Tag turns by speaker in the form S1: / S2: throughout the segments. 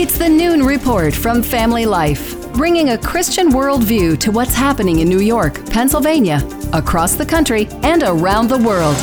S1: It's the Noon Report from Family Life, bringing a Christian worldview to what's happening in New York, Pennsylvania, across the country, and around the world.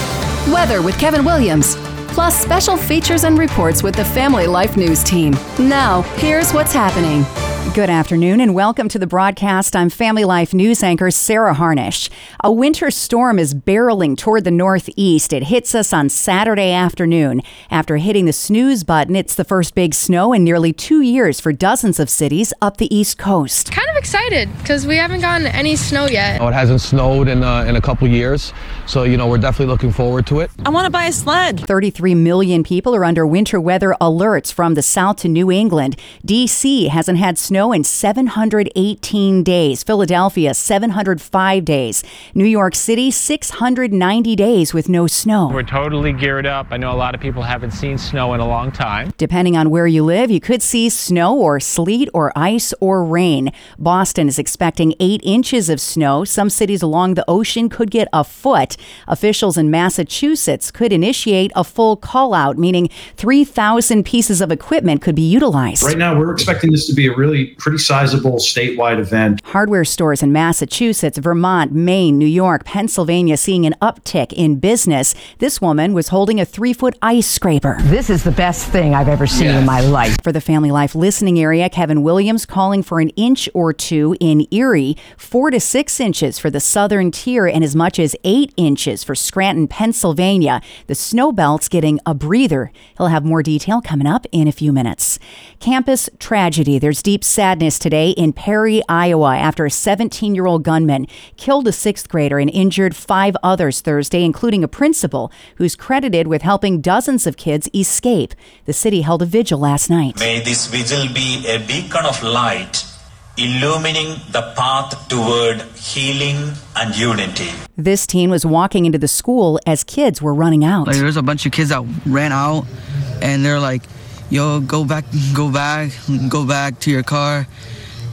S1: Weather with Kevin Williams, plus special features and reports with the Family Life News team. Now, here's what's happening.
S2: Good afternoon and welcome to the broadcast. I'm Family Life News anchor Sarah Harnish. A winter storm is barreling toward the northeast. It hits us on Saturday afternoon. After hitting the snooze button, it's the first big snow in nearly two years for dozens of cities up the East Coast.
S3: Kind of excited because we haven't gotten any snow yet.
S4: Oh, it hasn't snowed in, uh, in a couple years, so you know we're definitely looking forward to it.
S5: I want to buy a sled.
S2: 33 million people are under winter weather alerts from the south to New England. D.C. hasn't had snow snow in 718 days. Philadelphia, 705 days. New York City, 690 days with no snow.
S6: We're totally geared up. I know a lot of people haven't seen snow in a long time.
S2: Depending on where you live, you could see snow or sleet or ice or rain. Boston is expecting eight inches of snow. Some cities along the ocean could get a foot. Officials in Massachusetts could initiate a full call out, meaning 3,000 pieces of equipment could be utilized.
S7: Right now, we're expecting this to be a really pretty sizable statewide event.
S2: Hardware stores in Massachusetts, Vermont, Maine, New York, Pennsylvania seeing an uptick in business. This woman was holding a three foot ice scraper.
S8: This is the best thing I've ever seen yes. in my life.
S2: For the Family Life listening area, Kevin Williams calling for an inch or two in Erie, four to six inches for the southern tier, and as much as eight inches for Scranton, Pennsylvania. The snow belt's getting a breather. He'll have more detail coming up in a few minutes. Campus tragedy. There's deep sadness today in Perry, Iowa, after a 17 year old gunman killed a sixth grader and injured five others Thursday, including a principal who's credited with helping dozens of kids escape. The city held a vigil last night.
S9: May this vigil be a beacon of light illumining the path toward healing and unity.
S2: This teen was walking into the school as kids were running out.
S10: Like, there's a bunch of kids that ran out, and they're like, yo, go back, go back, go back to your car.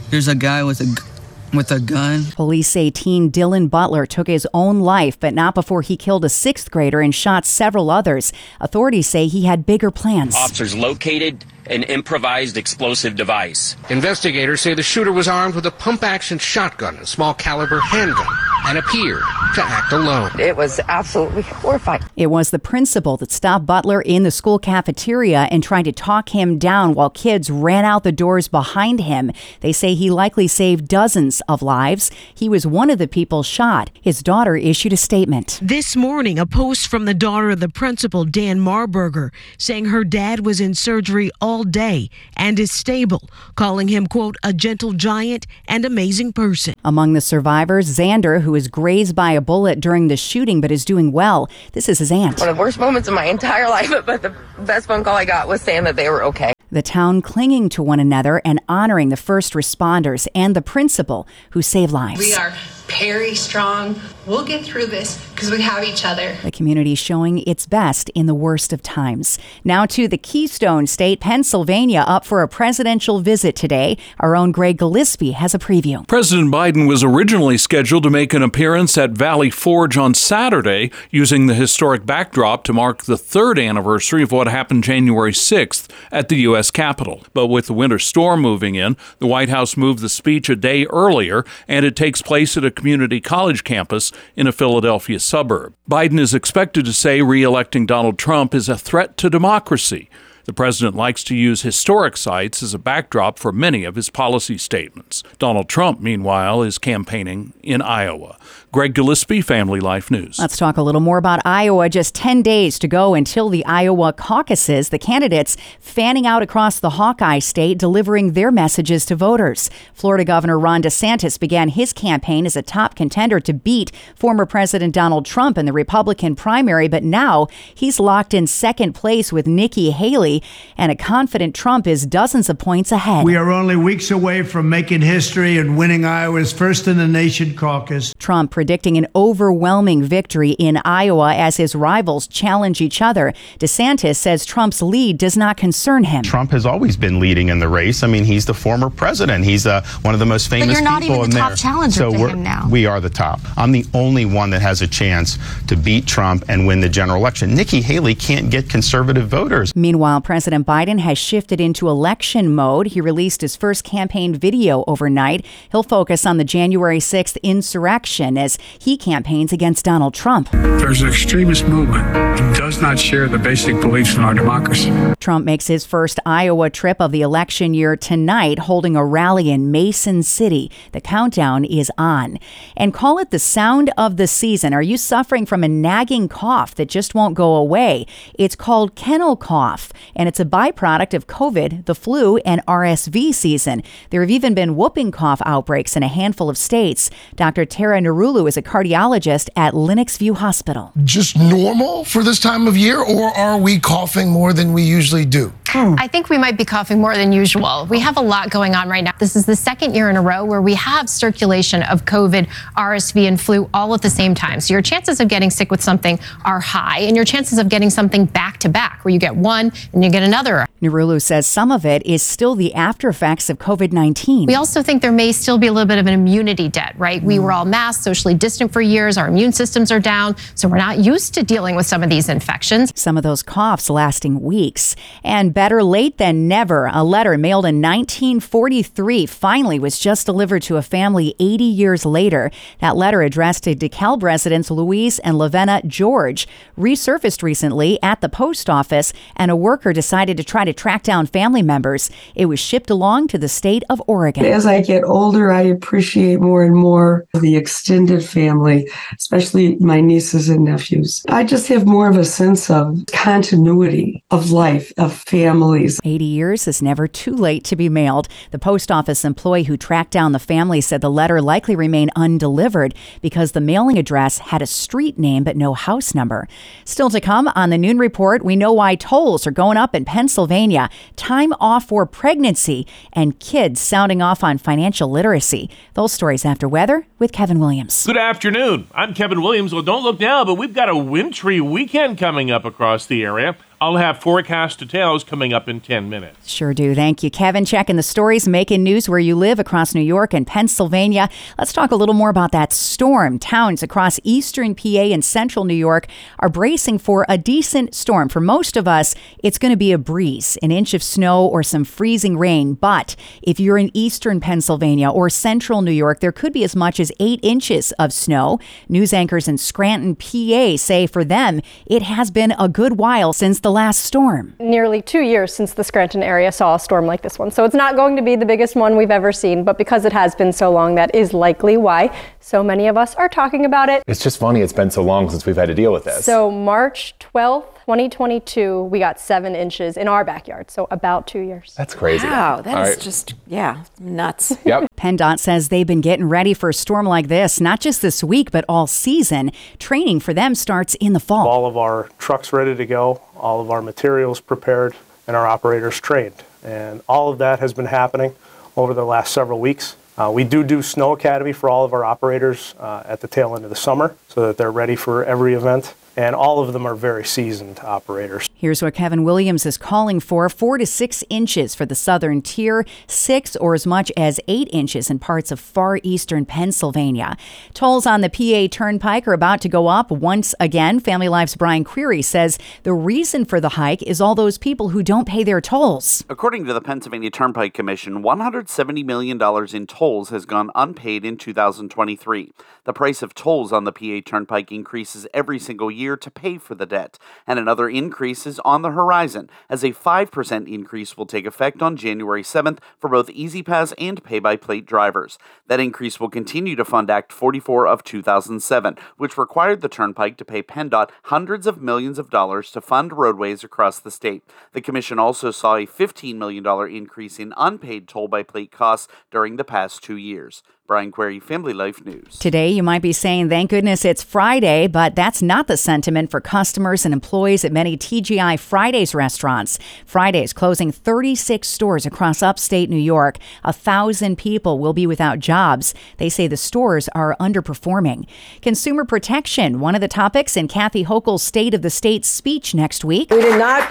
S10: There's a guy with a with a gun.
S2: Police say teen Dylan Butler took his own life, but not before he killed a sixth grader and shot several others. Authorities say he had bigger plans.
S11: Officers located an improvised explosive device.
S12: Investigators say the shooter was armed with a pump action shotgun, a small caliber handgun, and appeared to act alone.
S8: It was absolutely horrifying.
S2: It was the principal that stopped Butler in the school cafeteria and tried to talk him down while kids ran out the doors behind him. They say he likely saved dozens of lives. He was one of the people shot. His daughter issued a statement.
S13: This morning, a post from the daughter of the principal, Dan Marburger, saying her dad was in surgery all all day and is stable, calling him, quote, a gentle giant and amazing person.
S2: Among the survivors, Xander, who was grazed by a bullet during the shooting but is doing well. This is his aunt.
S14: One of the worst moments of my entire life, but the best phone call I got was saying that they were okay.
S2: The town clinging to one another and honoring the first responders and the principal who saved lives.
S15: We are very strong. We'll get through this because we have each other.
S2: The community showing its best in the worst of times. Now to the Keystone State, Pennsylvania, up for a presidential visit today. Our own Greg Gillespie has a preview.
S16: President Biden was originally scheduled to make an appearance at Valley Forge on Saturday, using the historic backdrop to mark the third anniversary of what happened January 6th at the U.S. Capitol. But with the winter storm moving in, the White House moved the speech a day earlier, and it takes place at a community college campus in a Philadelphia suburb. Biden is expected to say re electing Donald Trump is a threat to democracy. The president likes to use historic sites as a backdrop for many of his policy statements. Donald Trump, meanwhile, is campaigning in Iowa. Greg Gillespie, Family Life News.
S2: Let's talk a little more about Iowa. Just 10 days to go until the Iowa caucuses. The candidates fanning out across the Hawkeye state, delivering their messages to voters. Florida Governor Ron DeSantis began his campaign as a top contender to beat former President Donald Trump in the Republican primary, but now he's locked in second place with Nikki Haley, and a confident Trump is dozens of points ahead.
S17: We are only weeks away from making history and winning Iowa's first in the nation caucus.
S2: Trump predicting an overwhelming victory in Iowa as his rivals challenge each other. DeSantis says Trump's lead does not concern him.
S18: Trump has always been leading in the race. I mean, he's the former president. He's uh, one of the most famous
S19: but you're not even
S18: the
S19: top
S18: there.
S19: challenger
S18: so
S19: to him now.
S18: We are the top. I'm the only one that has a chance to beat Trump and win the general election. Nikki Haley can't get conservative voters.
S2: Meanwhile, President Biden has shifted into election mode. He released his first campaign video overnight. He'll focus on the January 6th insurrection as he campaigns against Donald Trump.
S5: There's an extremist movement that does not share the basic beliefs in our democracy.
S2: Trump makes his first Iowa trip of the election year tonight, holding a rally in Mason City. The countdown is on. And call it the sound of the season. Are you suffering from a nagging cough that just won't go away? It's called kennel cough, and it's a byproduct of COVID, the flu, and RSV season. There have even been whooping cough outbreaks in a handful of states. Dr. Tara Narula is a cardiologist at Lenox View Hospital.
S19: Just normal for this time of year, or are we coughing more than we usually do? Hmm.
S20: I think we might be coughing more than usual. We have a lot going on right now. This is the second year in a row where we have circulation of COVID, RSV, and flu all at the same time. So your chances of getting sick with something are high, and your chances of getting something back to back, where you get one and you get another.
S2: Narula says some of it is still the after effects of COVID 19.
S20: We also think there may still be a little bit of an immunity debt, right? We were hmm. all masked, socially distant for years. Our immune systems are down, so we're not used to dealing with some of these infections.
S2: Some of those coughs lasting weeks. And better late than never, a letter mailed in 1943 finally was just delivered to a family 80 years later. That letter addressed to DeKalb residents Louise and Lavenna George resurfaced recently at the post office, and a worker decided to try to track down family members. It was shipped along to the state of Oregon.
S21: As I get older, I appreciate more and more the extended family, especially my nieces and nephews. I just have more of a sense of continuity of life, of families.
S2: 80 years is never too late to be mailed. The post office employee who tracked down the family said the letter likely remained undelivered because the mailing address had a street name but no house number. Still to come on the noon report, we know why tolls are going up in Pennsylvania, time off for pregnancy, and kids sounding off on financial literacy. Those stories after weather with Kevin Williams.
S22: Good afternoon. I'm Kevin Williams. Well, don't look now, but we've got a wintry weekend coming up across the area. I'll have forecast details coming up in 10 minutes.
S2: Sure do. Thank you, Kevin. Checking the stories, making news where you live across New York and Pennsylvania. Let's talk a little more about that storm. Towns across eastern PA and central New York are bracing for a decent storm. For most of us, it's going to be a breeze, an inch of snow, or some freezing rain. But if you're in eastern Pennsylvania or central New York, there could be as much as eight inches of snow. News anchors in Scranton, PA say for them, it has been a good while since the last storm.
S23: Nearly two years since the Scranton area saw a storm like this one. So it's not going to be the biggest one we've ever seen, but because it has been so long, that is likely why so many of us are talking about it.
S24: It's just funny, it's been so long since we've had to deal with this.
S23: So March 12th, 2022, we got seven inches in our backyard. So about two years.
S24: That's crazy.
S25: Wow, that
S24: All
S25: is
S24: right.
S25: just, yeah, nuts.
S24: Yep.
S2: PennDOT says they've been getting ready for a storm like this, not just this week, but all season. Training for them starts in the fall.
S26: all of our trucks ready to go, all of our materials prepared, and our operators trained. And all of that has been happening over the last several weeks. Uh, we do do Snow Academy for all of our operators uh, at the tail end of the summer so that they're ready for every event. And all of them are very seasoned operators.
S2: Here's what Kevin Williams is calling for four to six inches for the southern tier, six or as much as eight inches in parts of far eastern Pennsylvania. Tolls on the PA Turnpike are about to go up once again. Family Life's Brian Query says the reason for the hike is all those people who don't pay their tolls.
S27: According to the Pennsylvania Turnpike Commission, $170 million in tolls has gone unpaid in 2023. The price of tolls on the PA Turnpike increases every single year to pay for the debt, and another increase is on the horizon, as a 5% increase will take effect on January 7th for both E-ZPass and pay by plate drivers. That increase will continue to fund Act 44 of 2007, which required the Turnpike to pay PennDOT hundreds of millions of dollars to fund roadways across the state. The Commission also saw a $15 million increase in unpaid toll by plate costs during the past two years. Brian Query, Family Life News.
S2: Today, you might be saying, thank goodness it's Friday, but that's not the sentiment for customers and employees at many TGI Fridays restaurants. Fridays closing 36 stores across upstate New York. A thousand people will be without jobs. They say the stores are underperforming. Consumer protection, one of the topics in Kathy Hochul's State of the State speech next week.
S28: We did not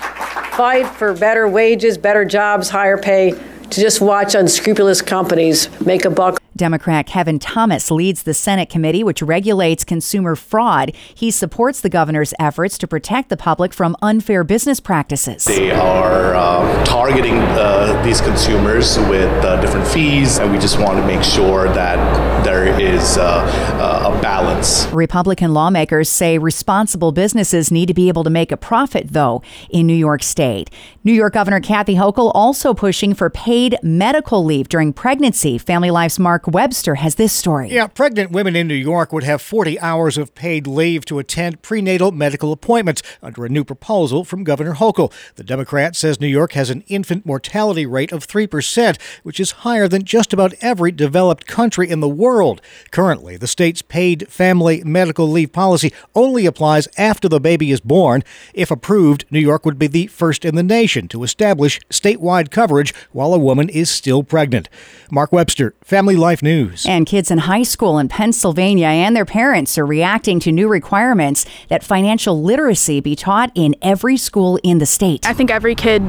S28: fight for better wages, better jobs, higher pay
S29: to just watch unscrupulous companies make a buck.
S2: Democrat Kevin Thomas leads the Senate committee, which regulates consumer fraud. He supports the governor's efforts to protect the public from unfair business practices.
S30: They are uh, targeting uh, these consumers with uh, different fees, and we just want to make sure that there is uh, uh, a balance.
S2: Republican lawmakers say responsible businesses need to be able to make a profit, though, in New York State. New York Governor Kathy Hochul also pushing for paid medical leave during pregnancy. Family Life's Mark Webster has this story.
S31: Yeah, pregnant women in New York would have 40 hours of paid leave to attend prenatal medical appointments under a new proposal from Governor Hochul. The Democrat says New York has an infant mortality rate of 3%, which is higher than just about every developed country in the world. Currently, the state's paid family medical leave policy only applies after the baby is born. If approved, New York would be the first in the nation to establish statewide coverage while a woman is still pregnant. Mark Webster, Family Life News.
S2: And kids in high school in Pennsylvania and their parents are reacting to new requirements that financial literacy be taught in every school in the state.
S32: I think every kid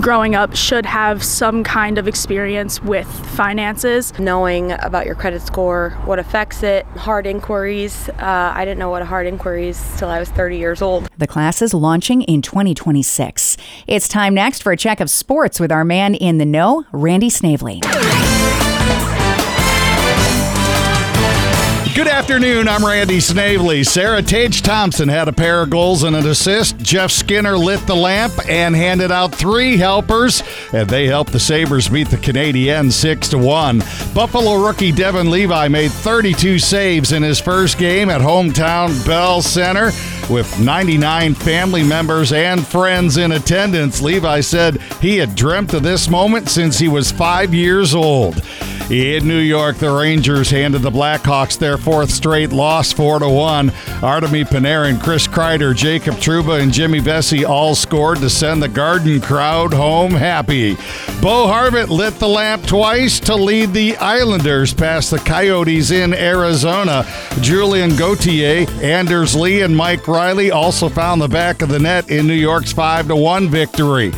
S32: growing up should have some kind of experience with finances.
S14: Knowing about your credit score, what affects it, hard inquiries. Uh, I didn't know what a hard inquiry is till I was 30 years old.
S2: The class is launching in 2026. It's time next for a check of sports with our man in the know, Randy Snavely.
S33: Good afternoon. I'm Randy Snavely. Sarah Tage Thompson had a pair of goals and an assist. Jeff Skinner lit the lamp and handed out three helpers, and they helped the Sabres beat the Canadiens 6 to 1. Buffalo rookie Devon Levi made 32 saves in his first game at hometown Bell Center. With 99 family members and friends in attendance, Levi said he had dreamt of this moment since he was five years old. In New York, the Rangers handed the Blackhawks their fourth straight loss, four to one. Artemi Panarin, Chris Kreider, Jacob Trouba, and Jimmy Vesey all scored to send the Garden crowd home happy. Bo Horvat lit the lamp twice to lead the Islanders past the Coyotes in Arizona. Julien Gauthier, Anders Lee, and Mike Reilly also found the back of the net in New York's five to one victory.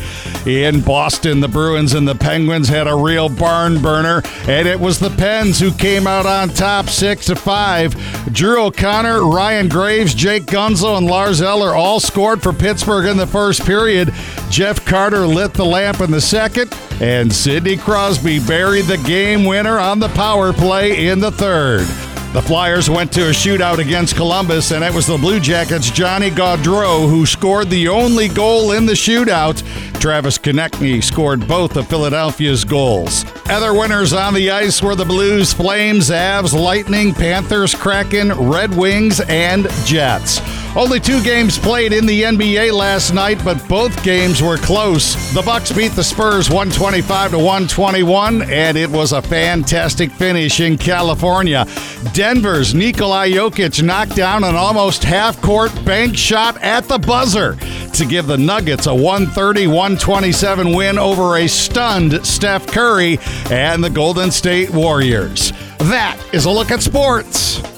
S33: In Boston, the Bruins and the Penguins had a real barn burner, and it was the Pens who came out on top six to five. Drew O'Connor, Ryan Graves, Jake Guentzel, and Lars Eller all scored for Pittsburgh in the first period. Jeff Carter lit the lamp in the second, and Sidney Crosby buried the game winner on the power play in the third. The Flyers went to a shootout against Columbus, and it was the Blue Jackets' Johnny Gaudreau who scored the only goal in the shootout. Travis Konecny scored both of Philadelphia's goals. Other winners on the ice were the Blues, Flames, Avs, Lightning, Panthers, Kraken, Red Wings, and Jets. Only two games played in the NBA last night, but both games were close. The Bucks beat the Spurs 125 to 121, and it was a fantastic finish in California. Denver's Nikola Jokic knocked down an almost half-court bank shot at the buzzer to give the Nuggets a 130-127 win over a stunned Steph Curry and the Golden State Warriors. That is a look at sports.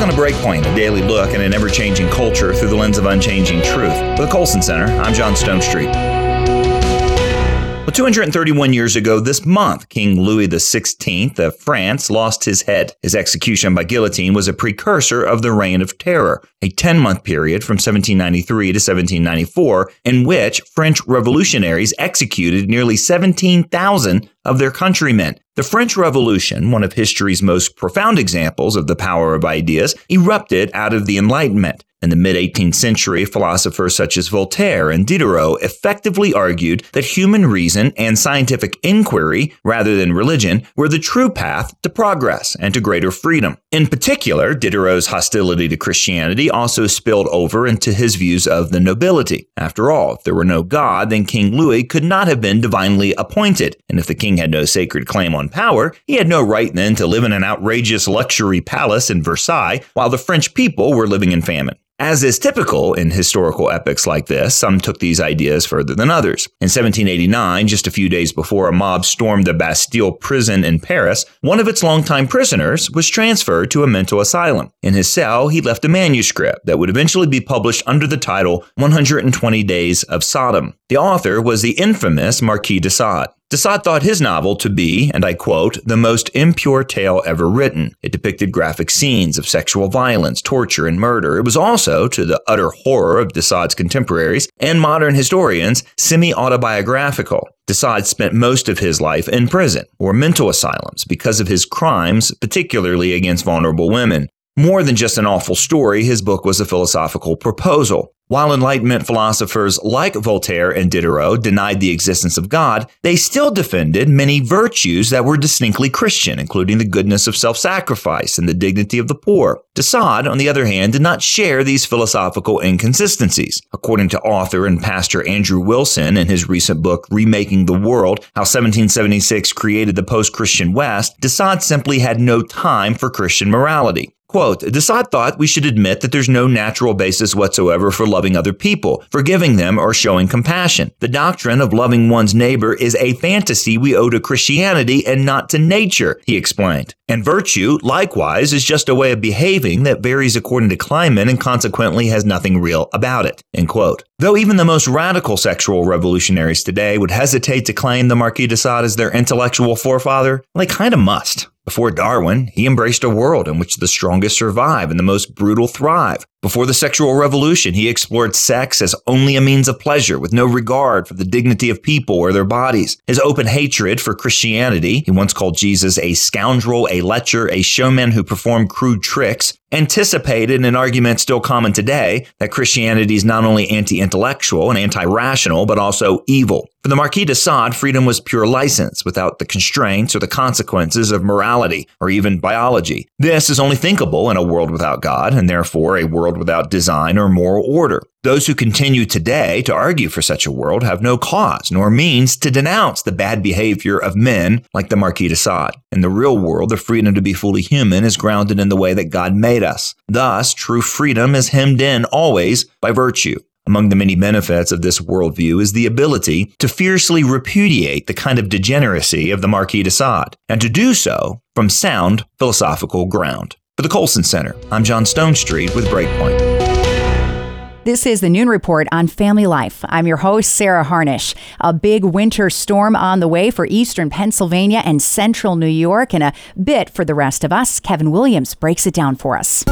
S34: Welcome to Breakpoint, a daily look at an ever changing culture through the lens of unchanging truth. For the Colson Center, I'm John Stonestreet. Well, 231 years ago this month, King Louis XVI of France lost his head. His execution by guillotine was a precursor of the Reign of Terror, a 10 month period from 1793 to 1794, in which French revolutionaries executed nearly 17,000 of their countrymen. The French Revolution, one of history's most profound examples of the power of ideas, erupted out of the Enlightenment. In the mid 18th century, philosophers such as Voltaire and Diderot effectively argued that human reason and scientific inquiry, rather than religion, were the true path to progress and to greater freedom. In particular, Diderot's hostility to Christianity also spilled over into his views of the nobility. After all, if there were no God, then King Louis could not have been divinely appointed, and if the king had no sacred claim on power, he had no right then to live in an outrageous luxury palace in Versailles while the French people were living in famine. As is typical in historical epics like this, some took these ideas further than others. In 1789, just a few days before a mob stormed the Bastille prison in Paris, one of its longtime prisoners was transferred to a mental asylum. In his cell, he left a manuscript that would eventually be published under the title 120 Days of Sodom. The author was the infamous Marquis de Sade. De Sade thought his novel to be, and I quote, the most impure tale ever written. It depicted graphic scenes of sexual violence, torture, and murder. It was also, to the utter horror of de Sade's contemporaries and modern historians, semi autobiographical. De Sade spent most of his life in prison or mental asylums because of his crimes, particularly against vulnerable women. More than just an awful story, his book was a philosophical proposal. While Enlightenment philosophers like Voltaire and Diderot denied the existence of God, they still defended many virtues that were distinctly Christian, including the goodness of self sacrifice and the dignity of the poor. De Sade, on the other hand, did not share these philosophical inconsistencies. According to author and pastor Andrew Wilson in his recent book, Remaking the World How 1776 Created the Post Christian West, De Sade simply had no time for Christian morality. Quote, De Sade thought we should admit that there's no natural basis whatsoever for loving other people, forgiving them, or showing compassion. The doctrine of loving one's neighbor is a fantasy we owe to Christianity and not to nature, he explained. And virtue, likewise, is just a way of behaving that varies according to climate and consequently has nothing real about it. End quote. Though even the most radical sexual revolutionaries today would hesitate to claim the Marquis de Sade as their intellectual forefather, they kind of must. Before Darwin, he embraced a world in which the strongest survive and the most brutal thrive. Before the sexual revolution, he explored sex as only a means of pleasure with no regard for the dignity of people or their bodies. His open hatred for Christianity, he once called Jesus a scoundrel, a lecher, a showman who performed crude tricks, anticipated an argument still common today that Christianity is not only anti-intellectual and anti-rational, but also evil. For the Marquis de Sade, freedom was pure license without the constraints or the consequences of morality or even biology. This is only thinkable in a world without God and therefore a world without design or moral order. Those who continue today to argue for such a world have no cause nor means to denounce the bad behavior of men like the Marquis de Sade. In the real world, the freedom to be fully human is grounded in the way that God made us. Thus, true freedom is hemmed in always by virtue. Among the many benefits of this worldview is the ability to fiercely repudiate the kind of degeneracy of the Marquis de Sade, and to do so from sound philosophical ground. For the Colson Center, I'm John Stonestreet with Breakpoint.
S2: This is the Noon Report on Family Life. I'm your host, Sarah Harnish. A big winter storm on the way for eastern Pennsylvania and central New York, and a bit for the rest of us. Kevin Williams breaks it down for us.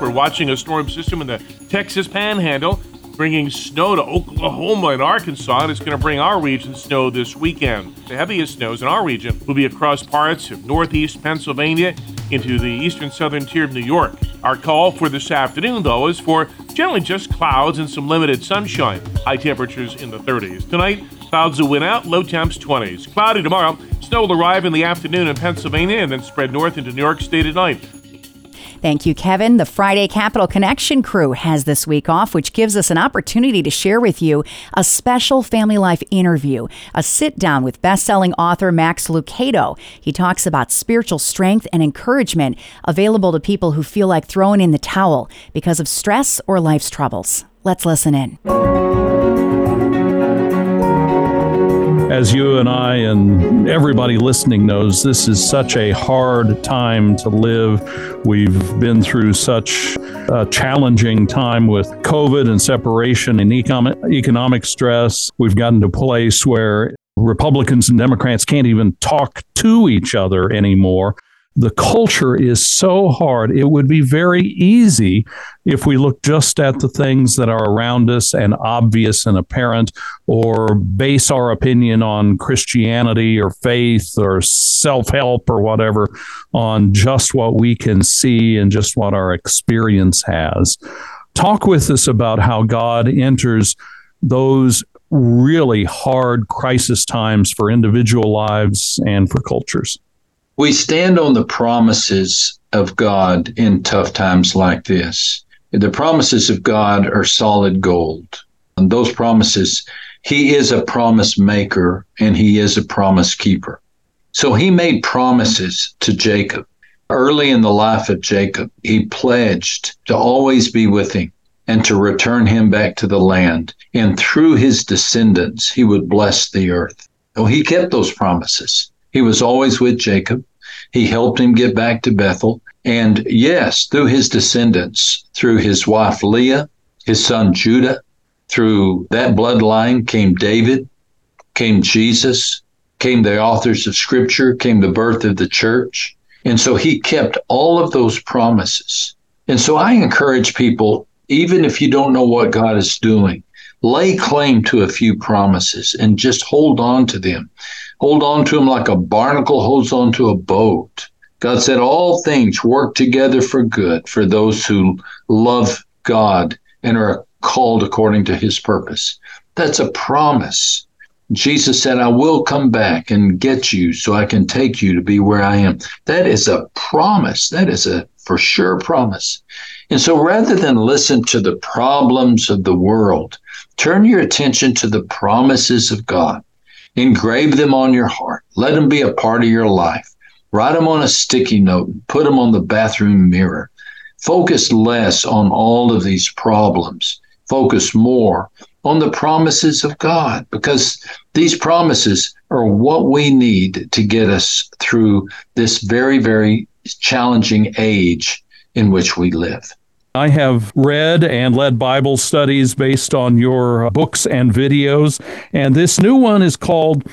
S22: We're watching a storm system in the Texas Panhandle bringing snow to Oklahoma and Arkansas, and it's going to bring our region snow this weekend. The heaviest snows in our region will be across parts of northeast Pennsylvania into the eastern southern tier of New York. Our call for this afternoon, though, is for generally just clouds and some limited sunshine. High temperatures in the 30s. Tonight, clouds will win out, low temps 20s. Cloudy tomorrow, snow will arrive in the afternoon in Pennsylvania and then spread north into New York State at night.
S2: Thank you, Kevin. The Friday Capital Connection crew has this week off, which gives us an opportunity to share with you a special family life interview, a sit down with best-selling author Max Lucado. He talks about spiritual strength and encouragement available to people who feel like throwing in the towel because of stress or life's troubles. Let's listen in.
S35: As you and I and everybody listening knows, this is such a hard time to live. We've been through such a challenging time with COVID and separation and economic, stress. We've gotten to a place where Republicans and Democrats can't even talk to each other anymore the culture is so hard. It would be very easy if we look just at the things that are around us and obvious and apparent, or base our opinion on Christianity or faith or self help or whatever on just what we can see and just what our experience has. Talk with us about how God enters those really hard crisis times for individual lives and for cultures.
S36: We stand on the promises of God in tough times like this. The promises of God are solid gold. And those promises, He is a promise maker and He is a promise keeper. So He made promises to Jacob. Early in the life of Jacob, He pledged to always be with him and to return him back to the land. And through his descendants, he would bless the earth. So he kept those promises. He was always with Jacob. He helped him get back to Bethel. And yes, through his descendants, through his wife Leah, his son Judah, through that bloodline came David, came Jesus, came the authors of Scripture, came the birth of the church. And so he kept all of those promises. And so I encourage people, even if you don't know what God is doing, lay claim to a few promises and just hold on to them. Hold on to them like a barnacle holds on to a boat. God said, All things work together for good for those who love God and are called according to his purpose. That's a promise. Jesus said, I will come back and get you so I can take you to be where I am. That is a promise. That is a for sure promise. And so rather than listen to the problems of the world, turn your attention to the promises of God. Engrave them on your heart. Let them be a part of your life. Write them on a sticky note and put them on the bathroom mirror. Focus less on all of these problems. Focus more on the promises of God because these promises are what we need to get us through this very, very challenging age in which we live.
S35: I have read and led Bible studies based on your books and videos, and this new one is called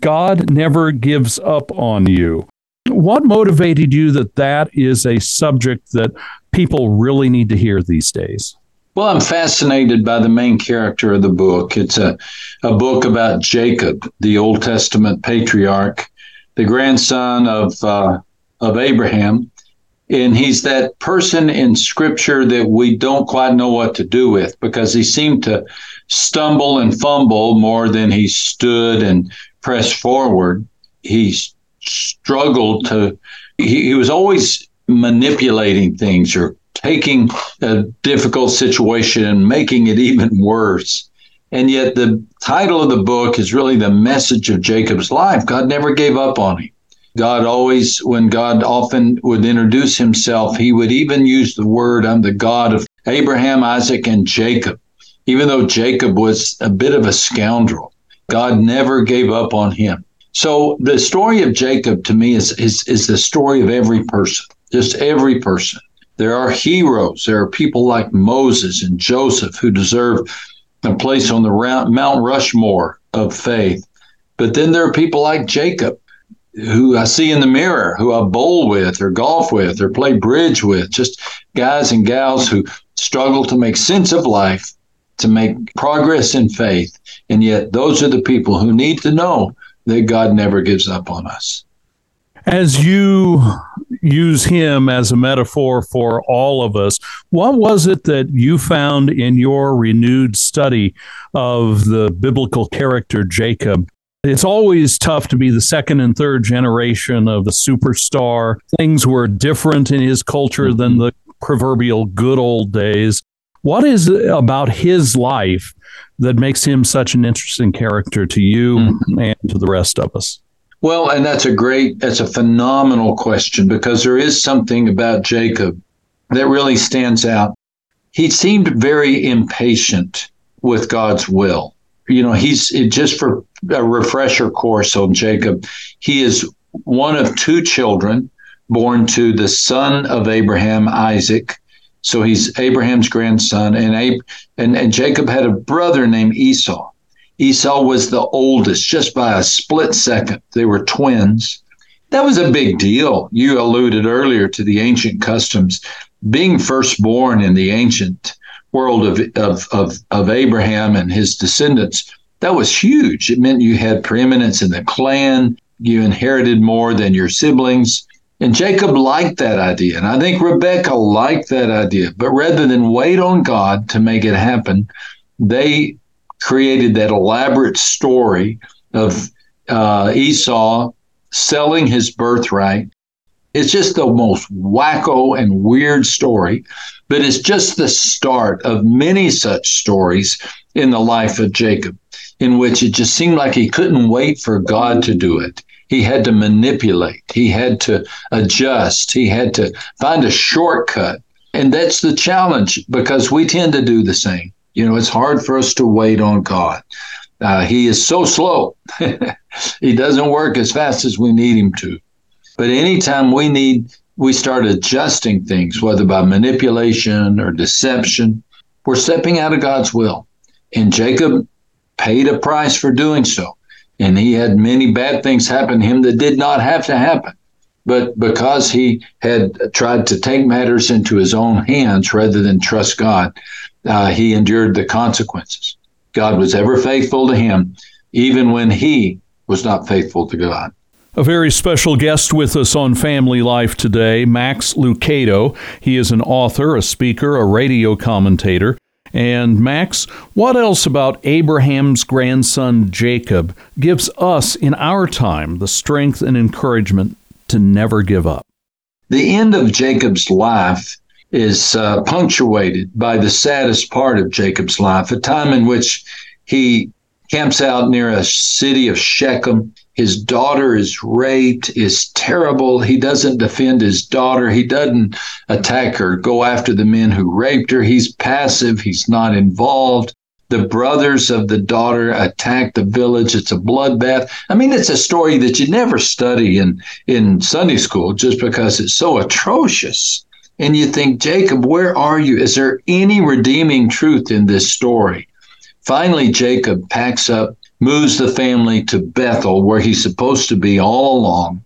S35: God Never Gives Up on You. What motivated you that that is a subject that people really need to hear these days?
S36: Well, I'm fascinated by the main character of the book. It's a, a book about Jacob, the Old Testament patriarch, the grandson of, uh, of Abraham. And he's that person in scripture that we don't quite know what to do with because he seemed to stumble and fumble more than he stood and pressed forward. He struggled to, he, he was always manipulating things or taking a difficult situation and making it even worse. And yet, the title of the book is really the message of Jacob's life. God never gave up on him. God always, when God often would introduce himself, he would even use the word, I'm the God of Abraham, Isaac, and Jacob. Even though Jacob was a bit of a scoundrel, God never gave up on him. So the story of Jacob to me is, is, is the story of every person, just every person. There are heroes. There are people like Moses and Joseph who deserve a place on the Mount Rushmore of faith. But then there are people like Jacob who I see in the mirror, who I bowl with or golf with or play bridge with, just guys and gals who struggle to make sense of life, to make progress in faith. And yet, those are the people who need to know that God never gives up on us.
S35: As you use him as a metaphor for all of us, what was it that you found in your renewed study of the biblical character Jacob it's always tough to be the second and third generation of the superstar. Things were different in his culture than the proverbial good old days. What is it about his life that makes him such an interesting character to you mm-hmm. and to the rest of us?
S36: Well, and that's a great, that's a phenomenal question because there is something about Jacob that really stands out. He seemed very impatient with God's will. You know, he's just for a refresher course on Jacob. He is one of two children born to the son of Abraham, Isaac. So he's Abraham's grandson, and, Ab- and, and Jacob had a brother named Esau. Esau was the oldest, just by a split second. They were twins. That was a big deal. You alluded earlier to the ancient customs. Being firstborn in the ancient world of, of, of, of Abraham and his descendants that was huge. It meant you had preeminence in the clan, you inherited more than your siblings. And Jacob liked that idea. And I think Rebecca liked that idea. But rather than wait on God to make it happen, they created that elaborate story of uh, Esau selling his birthright. It's just the most wacko and weird story, but it's just the start of many such stories in the life of Jacob in which it just seemed like he couldn't wait for God to do it. He had to manipulate, he had to adjust, he had to find a shortcut. And that's the challenge because we tend to do the same. You know, it's hard for us to wait on God. Uh, he is so slow. he doesn't work as fast as we need him to. But anytime we need, we start adjusting things, whether by manipulation or deception, we're stepping out of God's will. And Jacob paid a price for doing so. and he had many bad things happen to him that did not have to happen. But because he had tried to take matters into his own hands rather than trust God, uh, he endured the consequences. God was ever faithful to him, even when he was not faithful to God.
S35: A very special guest with us on Family Life today, Max Lucado. He is an author, a speaker, a radio commentator. And Max, what else about Abraham's grandson Jacob gives us in our time the strength and encouragement to never give up?
S36: The end of Jacob's life is uh, punctuated by the saddest part of Jacob's life, a time in which he camps out near a city of Shechem. His daughter is raped, is terrible. He doesn't defend his daughter. He doesn't attack her, go after the men who raped her. He's passive. He's not involved. The brothers of the daughter attack the village. It's a bloodbath. I mean, it's a story that you never study in, in Sunday school just because it's so atrocious. And you think, Jacob, where are you? Is there any redeeming truth in this story? Finally, Jacob packs up, moves the family to Bethel, where he's supposed to be all along.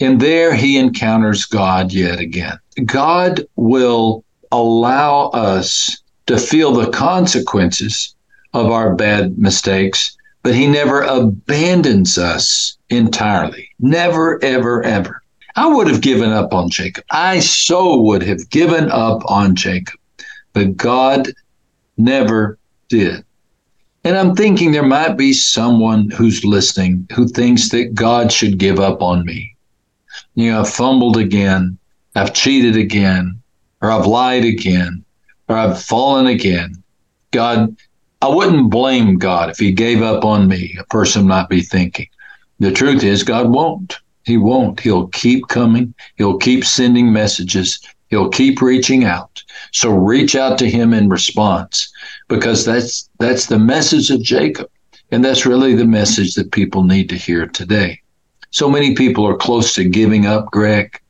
S36: And there he encounters God yet again. God will allow us to feel the consequences of our bad mistakes, but he never abandons us entirely. Never, ever, ever. I would have given up on Jacob. I so would have given up on Jacob, but God never did. And I'm thinking there might be someone who's listening who thinks that God should give up on me. You know, I've fumbled again, I've cheated again, or I've lied again, or I've fallen again. God, I wouldn't blame God if He gave up on me, a person might be thinking. The truth is, God won't. He won't. He'll keep coming, He'll keep sending messages, He'll keep reaching out. So reach out to him in response because that's that's the message of Jacob. And that's really the message that people need to hear today. So many people are close to giving up, Greg.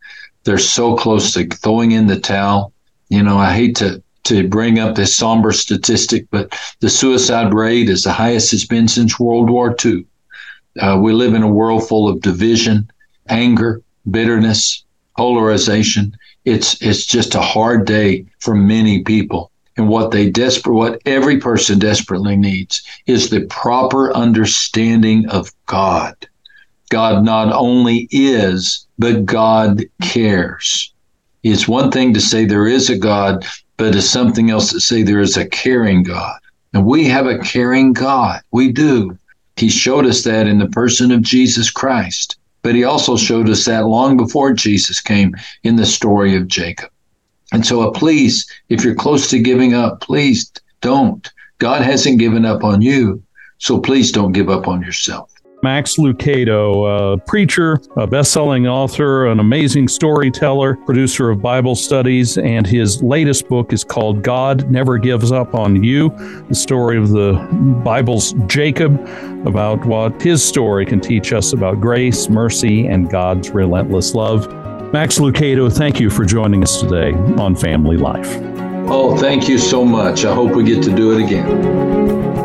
S36: They're so close to throwing in the towel. You know, I hate to to bring up this somber statistic, but the suicide rate is the highest it's been since World War II. Uh, we live in a world full of division, anger, bitterness, polarization, it's it's just a hard day for many people. And what they desperate what every person desperately needs is the proper understanding of God. God not only is, but God cares. It's one thing to say there is a God, but it's something else to say there is a caring God. And we have a caring God. We do. He showed us that in the person of Jesus Christ. But he also showed us that long before Jesus came in the story of Jacob. And so, uh, please, if you're close to giving up, please don't. God hasn't given up on you. So please don't give up on yourself.
S35: Max Lucado, a preacher, a best-selling author, an amazing storyteller, producer of Bible studies, and his latest book is called God Never Gives Up on You, the story of the Bible's Jacob, about what his story can teach us about grace, mercy, and God's relentless love. Max Lucado, thank you for joining us today on Family Life.
S36: Oh, thank you so much. I hope we get to do it again.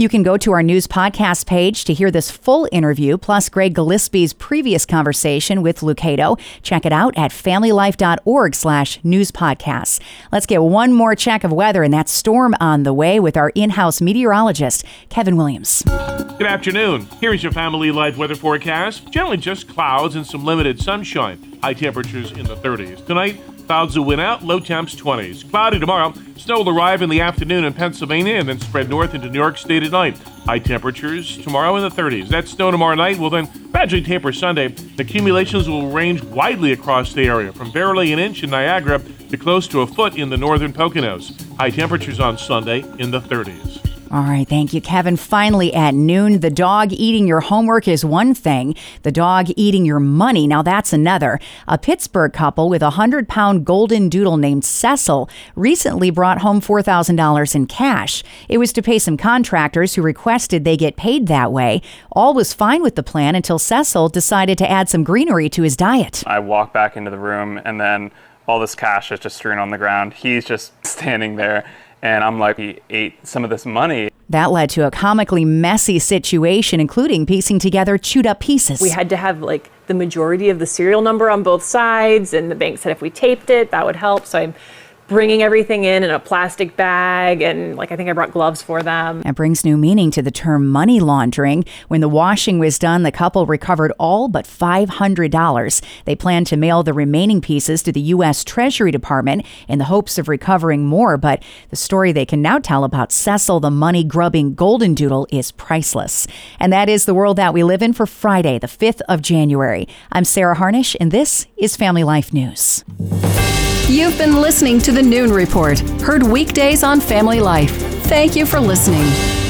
S2: You can go to our news podcast page to hear this full interview, plus Greg Gillespie's previous conversation with Lucado. Check it out at familylife.org slash news podcasts. Let's get one more check of weather, and that storm on the way with our in-house meteorologist, Kevin Williams.
S22: Good afternoon. Here is your Family Life weather forecast. Generally just clouds and some limited sunshine. High temperatures in the 30s. Tonight, Clouds will win out, low temps 20s. Cloudy tomorrow. Snow will arrive in the afternoon in Pennsylvania and then spread north into New York State at night. High temperatures tomorrow in the 30s. That snow tomorrow night will then gradually taper Sunday. Accumulations will range widely across the area, from barely an inch in Niagara to close to a foot in the northern Poconos. High temperatures on Sunday in the 30s.
S2: All right, thank you, Kevin. Finally, at noon, the dog eating your homework is one thing, the dog eating your money, now that's another. A Pittsburgh couple with a 100 pound golden doodle named Cecil recently brought home $4,000 in cash. It was to pay some contractors who requested they get paid that way. All was fine with the plan until Cecil decided to add some greenery to his diet.
S37: I walk back into the room and then all this cash is just strewn on the ground. He's just standing there And I'm like, he ate some of this money.
S2: That led to a comically messy situation, including piecing together chewed up pieces.
S38: We had to have like the majority of the serial number on both sides, and the bank said if we taped it, that would help. So I'm bringing everything in in a plastic bag and like I think I brought gloves for them.
S2: That brings new meaning to the term money laundering. When the washing was done, the couple recovered all but $500. They plan to mail the remaining pieces to the U.S. Treasury Department in the hopes of recovering more, but the story they can now tell about Cecil the money grubbing golden doodle is priceless. And that is the world that we live in for Friday, the 5th of January. I'm Sarah Harnish, and this is Family Life News.
S39: You've been listening to the Noon Report, heard weekdays on Family Life. Thank you for listening.